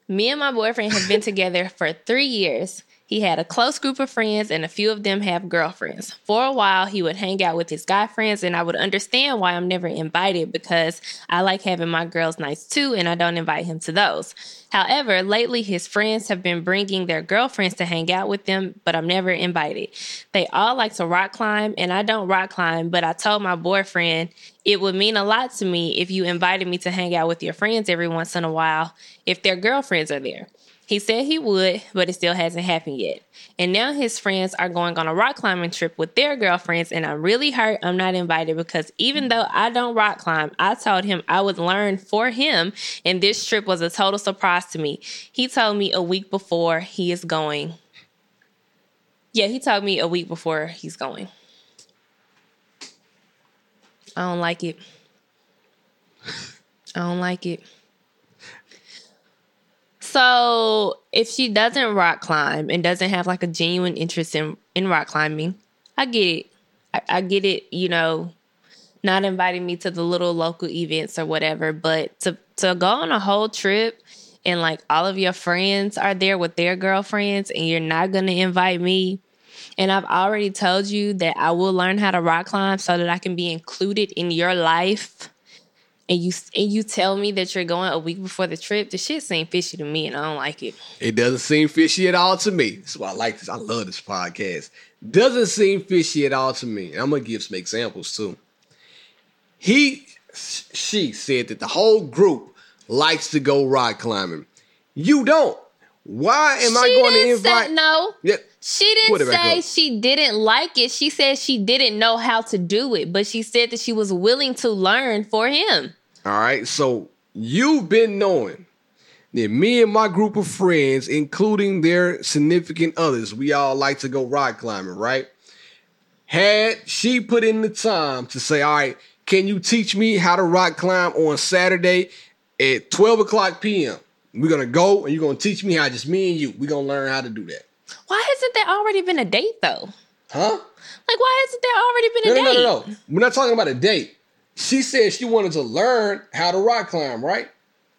Me and my boyfriend have been together for 3 years. He had a close group of friends and a few of them have girlfriends. For a while, he would hang out with his guy friends and I would understand why I'm never invited because I like having my girls nights too and I don't invite him to those. However, lately his friends have been bringing their girlfriends to hang out with them, but I'm never invited. They all like to rock climb, and I don't rock climb, but I told my boyfriend it would mean a lot to me if you invited me to hang out with your friends every once in a while if their girlfriends are there. He said he would, but it still hasn't happened yet. And now his friends are going on a rock climbing trip with their girlfriends, and I'm really hurt I'm not invited because even though I don't rock climb, I told him I would learn for him, and this trip was a total surprise to me. He told me a week before he is going. Yeah, he told me a week before he's going. I don't like it. I don't like it. So if she doesn't rock climb and doesn't have like a genuine interest in in rock climbing, I get it. I, I get it. You know, not inviting me to the little local events or whatever, but to to go on a whole trip and like all of your friends are there with their girlfriends and you're not gonna invite me. And I've already told you that I will learn how to rock climb so that I can be included in your life and you and you tell me that you're going a week before the trip, the shit seems fishy to me, and I don't like it. It doesn't seem fishy at all to me. That's why I like this. I love this podcast. Doesn't seem fishy at all to me. And I'm gonna give some examples too. He, she said that the whole group likes to go rock climbing. You don't. Why am I going to invite? say no. Yeah, She didn't say up. she didn't like it. She said she didn't know how to do it, but she said that she was willing to learn for him. All right, so you've been knowing that me and my group of friends, including their significant others, we all like to go rock climbing, right? Had she put in the time to say, all right, can you teach me how to rock climb on Saturday at 12 o'clock p.m.? We're gonna go and you're gonna teach me how, just me and you. We're gonna learn how to do that. Why hasn't there already been a date though? Huh? Like, why hasn't there already been a no, no, date? no, no. We're not talking about a date. She said she wanted to learn how to rock climb, right?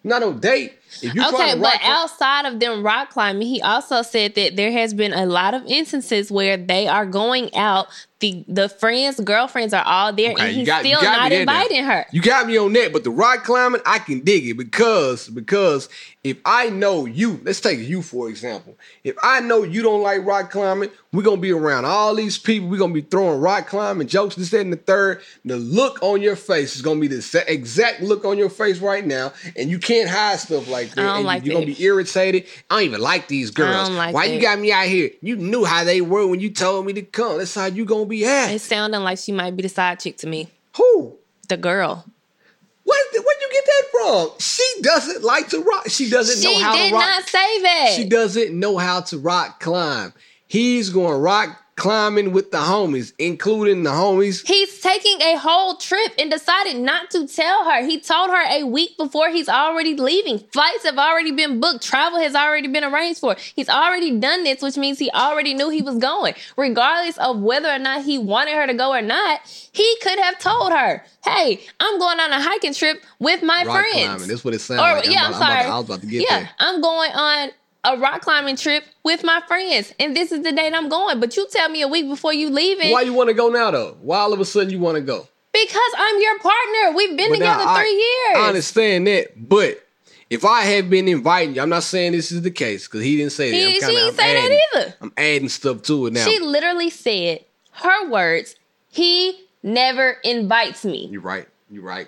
Not no date. If you trying Okay, but outside of them rock climbing, he also said that there has been a lot of instances where they are going out. The the friends, girlfriends are all there, Okay, and he's got- still not me there now. inviting her. You got me on that, but the rock climbing, I can dig it because because if I know you, let's take you for example. If I know you don't like rock climbing, we're gonna be around all these people. We're gonna be throwing rock climbing jokes, this, that, and the third. The look on your face is gonna be the exact look on your face right now, and you can't hide stuff like that. I don't like you're gonna be irritated. I don't even like these girls. like Why you that. got me out here? You knew how they were when you told me to come. That's how you gonna be at. It's sounding like she might be the side chick to me. Who? The girl. Where where'd you get that from? She doesn't like to rock. She doesn't She know how did to rock. She did not say that. She doesn't know how to rock climb. He's going to rock climbing with the homies, including the homies. He's taking a whole trip and decided not to tell her. He told her a week before he's already leaving. Flights have already been booked. Travel has already been arranged for. He's already done this, which means he already knew he was going. Regardless of whether or not he wanted her to go or not, he could have told her, "Hey, I'm going on a hiking trip with my Rock friends." climbing. That's what it sounds or like. yeah, I'm I'm, sorry. about to- I was about to get yeah, there. I'm going on a rock climbing trip with my friends, and this is the date I'm going. But you tell me a week before you leaving. Why you want to go now though? Why all of a sudden you want to go? Because I'm your partner. We've been But now, together I- three years. I understand that, but if I have been inviting you, I'm not saying this is the case because he didn't say that. He- I'm she kinda- didn't I'm say that either. I'm adding stuff to it now. She literally said her words. He never invites me. You're right. You're right.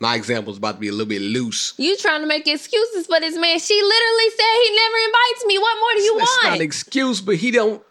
My example is about to be a little bit loose. You trying to make excuses for this man? She literally said he never invites me. What more do you That's not want? an excuse, but he don't.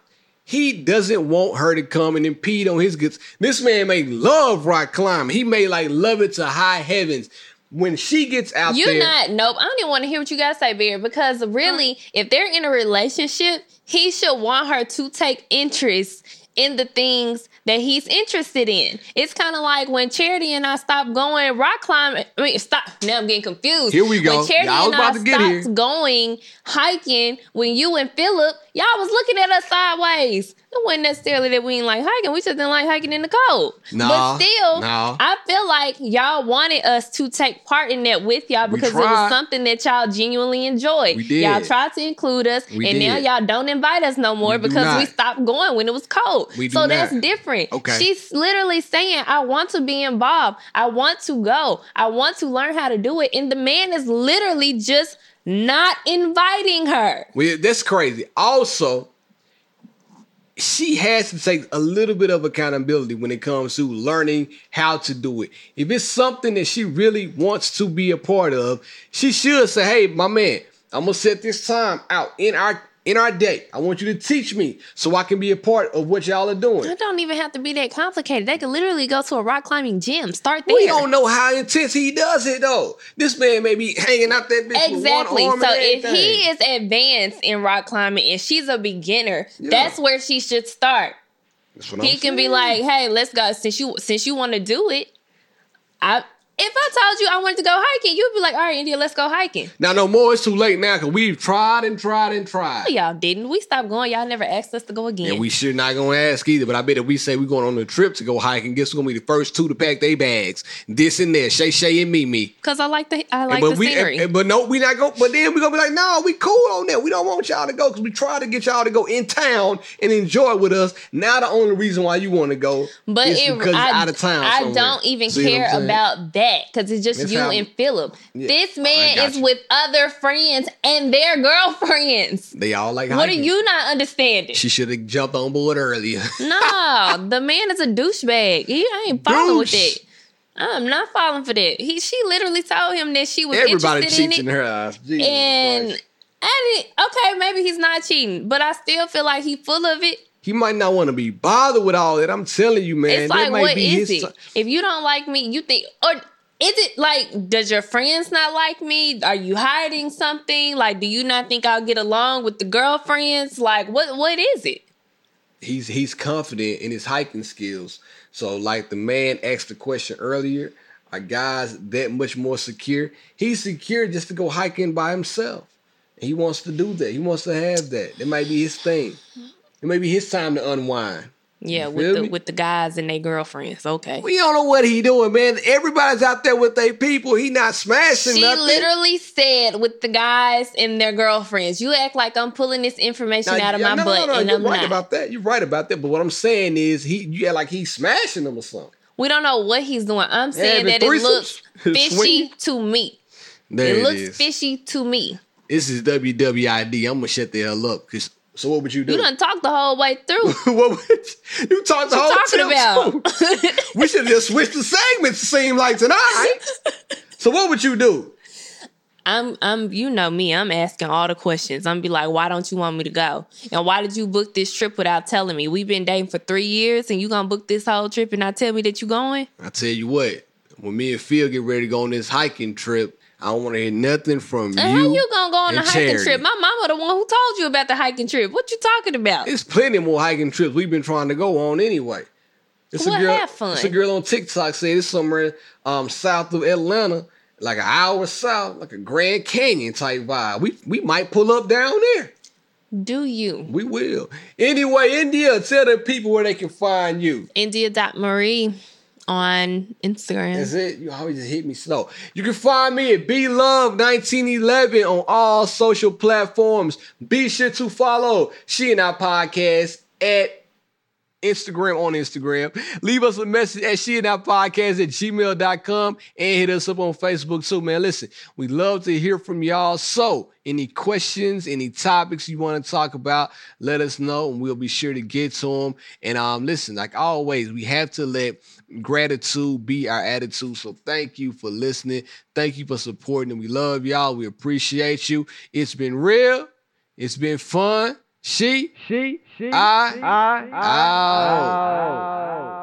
He doesn't want her to come and impede on his goods. This man may love rock climbing. He may like love it to high heavens, when she gets out You're there, not. Nope. I don't even want to hear what you guys say, Bear. Because really, mm. if they're in a relationship, he should want her to take interest in the things that he's interested in. It's kind of like when Charity and I stopped going rock climbing. I mean, stop. Now I'm getting confused. Here we go. When Charity was and I about to get stopped going hiking, when you and Philip, y'all was looking at us sideways. It wasn't necessarily that we didn't like hiking. We just didn't like hiking in the cold. Nah, but still. I feel like y'all wanted us to take part in that with y'all because it was something that y'all genuinely enjoyed. We did. Y'all tried to include us, We and now y'all don't invite us no more We because we stopped going when it was cold. We do so that's not. different. Okay. She's literally saying, I want to be involved. I want to go. I want to learn how to do it. And the man is literally just not inviting her. Well, that's crazy. Also, she has to take a little bit of accountability when it comes to learning how to do it. If it's something that she really wants to be a part of, she should say, "Hey, my man, I'm gonna set this time out in our in our day. I want you to teach me so I can be a part of what y'all are doing." It don't even have to be that complicated. They could literally go to a rock climbing gym. Start there. We don't know how intense he does it though. This man may be hanging out that bitch Exactly. So if he is advanced in rock climbing and she's a beginner, Yeah. that's where she should start. That's what He I'm can be like, "Hey, let's go." Since you since you want to do it, I if I told you I wanted to go hiking, you'd be like, "All right, India, let's go hiking." now no more. It's too late now because we've tried and tried and tried. No, y'all didn't. We stopped going. Y'all never asked us to go again. And we sure not gonna ask either. But I bet if we say we're going on a trip to go hiking, guess who's gonna be the first two to pack their bags? This and that, Shay Shay and Mimi. Cause I like the I like but the we, scenery. and- but no, we not go. But then we gonna be like, no, we cool on that. We don't want y'all to go because we try to get y'all to go in town and enjoy with us. Now the only reason why you want to go, But is it, because I, out of town. I somewhere. don't even See care about that because it's just That's you and Philip. Yeah, This oh, man got is you. with other friends and their girlfriends. They all like. What are you not understanding? She should have jumped on board earlier. No, the man is a douchebag. He I ain't falling with that. I'm not falling for that. He she literally told him that she was Everybody interested in cheats it. in her eyes. Jesus and Christ. I didn't, okay, maybe he's not cheating, but I still feel like he full of it. he might not want to be bothered with all that. I'm telling you, man. it's like, might what be is his it? ti- If you don't like me, you think, or is it like, does your friends not like me? Are you hiding something? Like, do you not think I'll get along with the girlfriends? Like, what? What is it? he's he's confident in his hiking skills. So, like the man asked the question earlier, are guys that much more secure? He's secure just to go hiking by himself. He wants to do that. He wants to have that. That might be his thing. It may be his time to unwind. Yeah, with the me? with the guys and their girlfriends. Okay. We don't know what he doing, man. Everybody's out there with their people. He not smashing She nothing. literally said with the guys and their girlfriends. You act like I'm pulling this information Now, out of yeah, my no, butt, no, no, and you're I'm right not. about that. You're right about that. But what I'm saying is, he you act like he's smashing them or something. we don't know what he's doing. I'm saying that it looks fishy to me. There it it looks is. fishy to me. This is WWID. I'm gonna shut the hell up. 'cause- so what would you do? You done talk the whole way through. what would you, talked the whole talking about? we should just switch the segments. It seemed like tonight. so what would you do? I'm I'm you know me, I'm asking all the questions. I'm be like, why don't you want me to go? And why did you book this trip without telling me? We've been dating for three years and you gonna book this whole trip and not tell me that you going? I tell you what. When me and Phil get ready to go on this hiking trip, I don't want to hear nothing from you. How you. you gonna go on a hiking Charity. trip? My mama the one who told you about the hiking trip. What you talking about? It's plenty more hiking trips we've been trying to go on anyway. It's Well, a girl. have fun. It's a girl on TikTok said it's somewhere um, south of Atlanta, like an hour south, like a Grand Canyon type vibe. We we might pull up down there. Do you? We will. Anyway, India, tell the people where they can find you. India.Marie on Instagram. That's it. You always hit me slow. You can find me at B Love 1911 on all social platforms. Be sure to follow She and I podcast at Instagram on Instagram. Leave us a message at she and I podcast at gmail.com and hit us up on Facebook too, man. Listen, we love to hear from y'all. So, any questions, any topics you want to talk about, let us know and we'll be sure to get to them. And um, listen, like always, we have to let gratitude be our attitude. So, thank you for listening. Thank you for supporting. And we love y'all. We appreciate you. It's been real. It's been fun. She, She, she, I, I, out.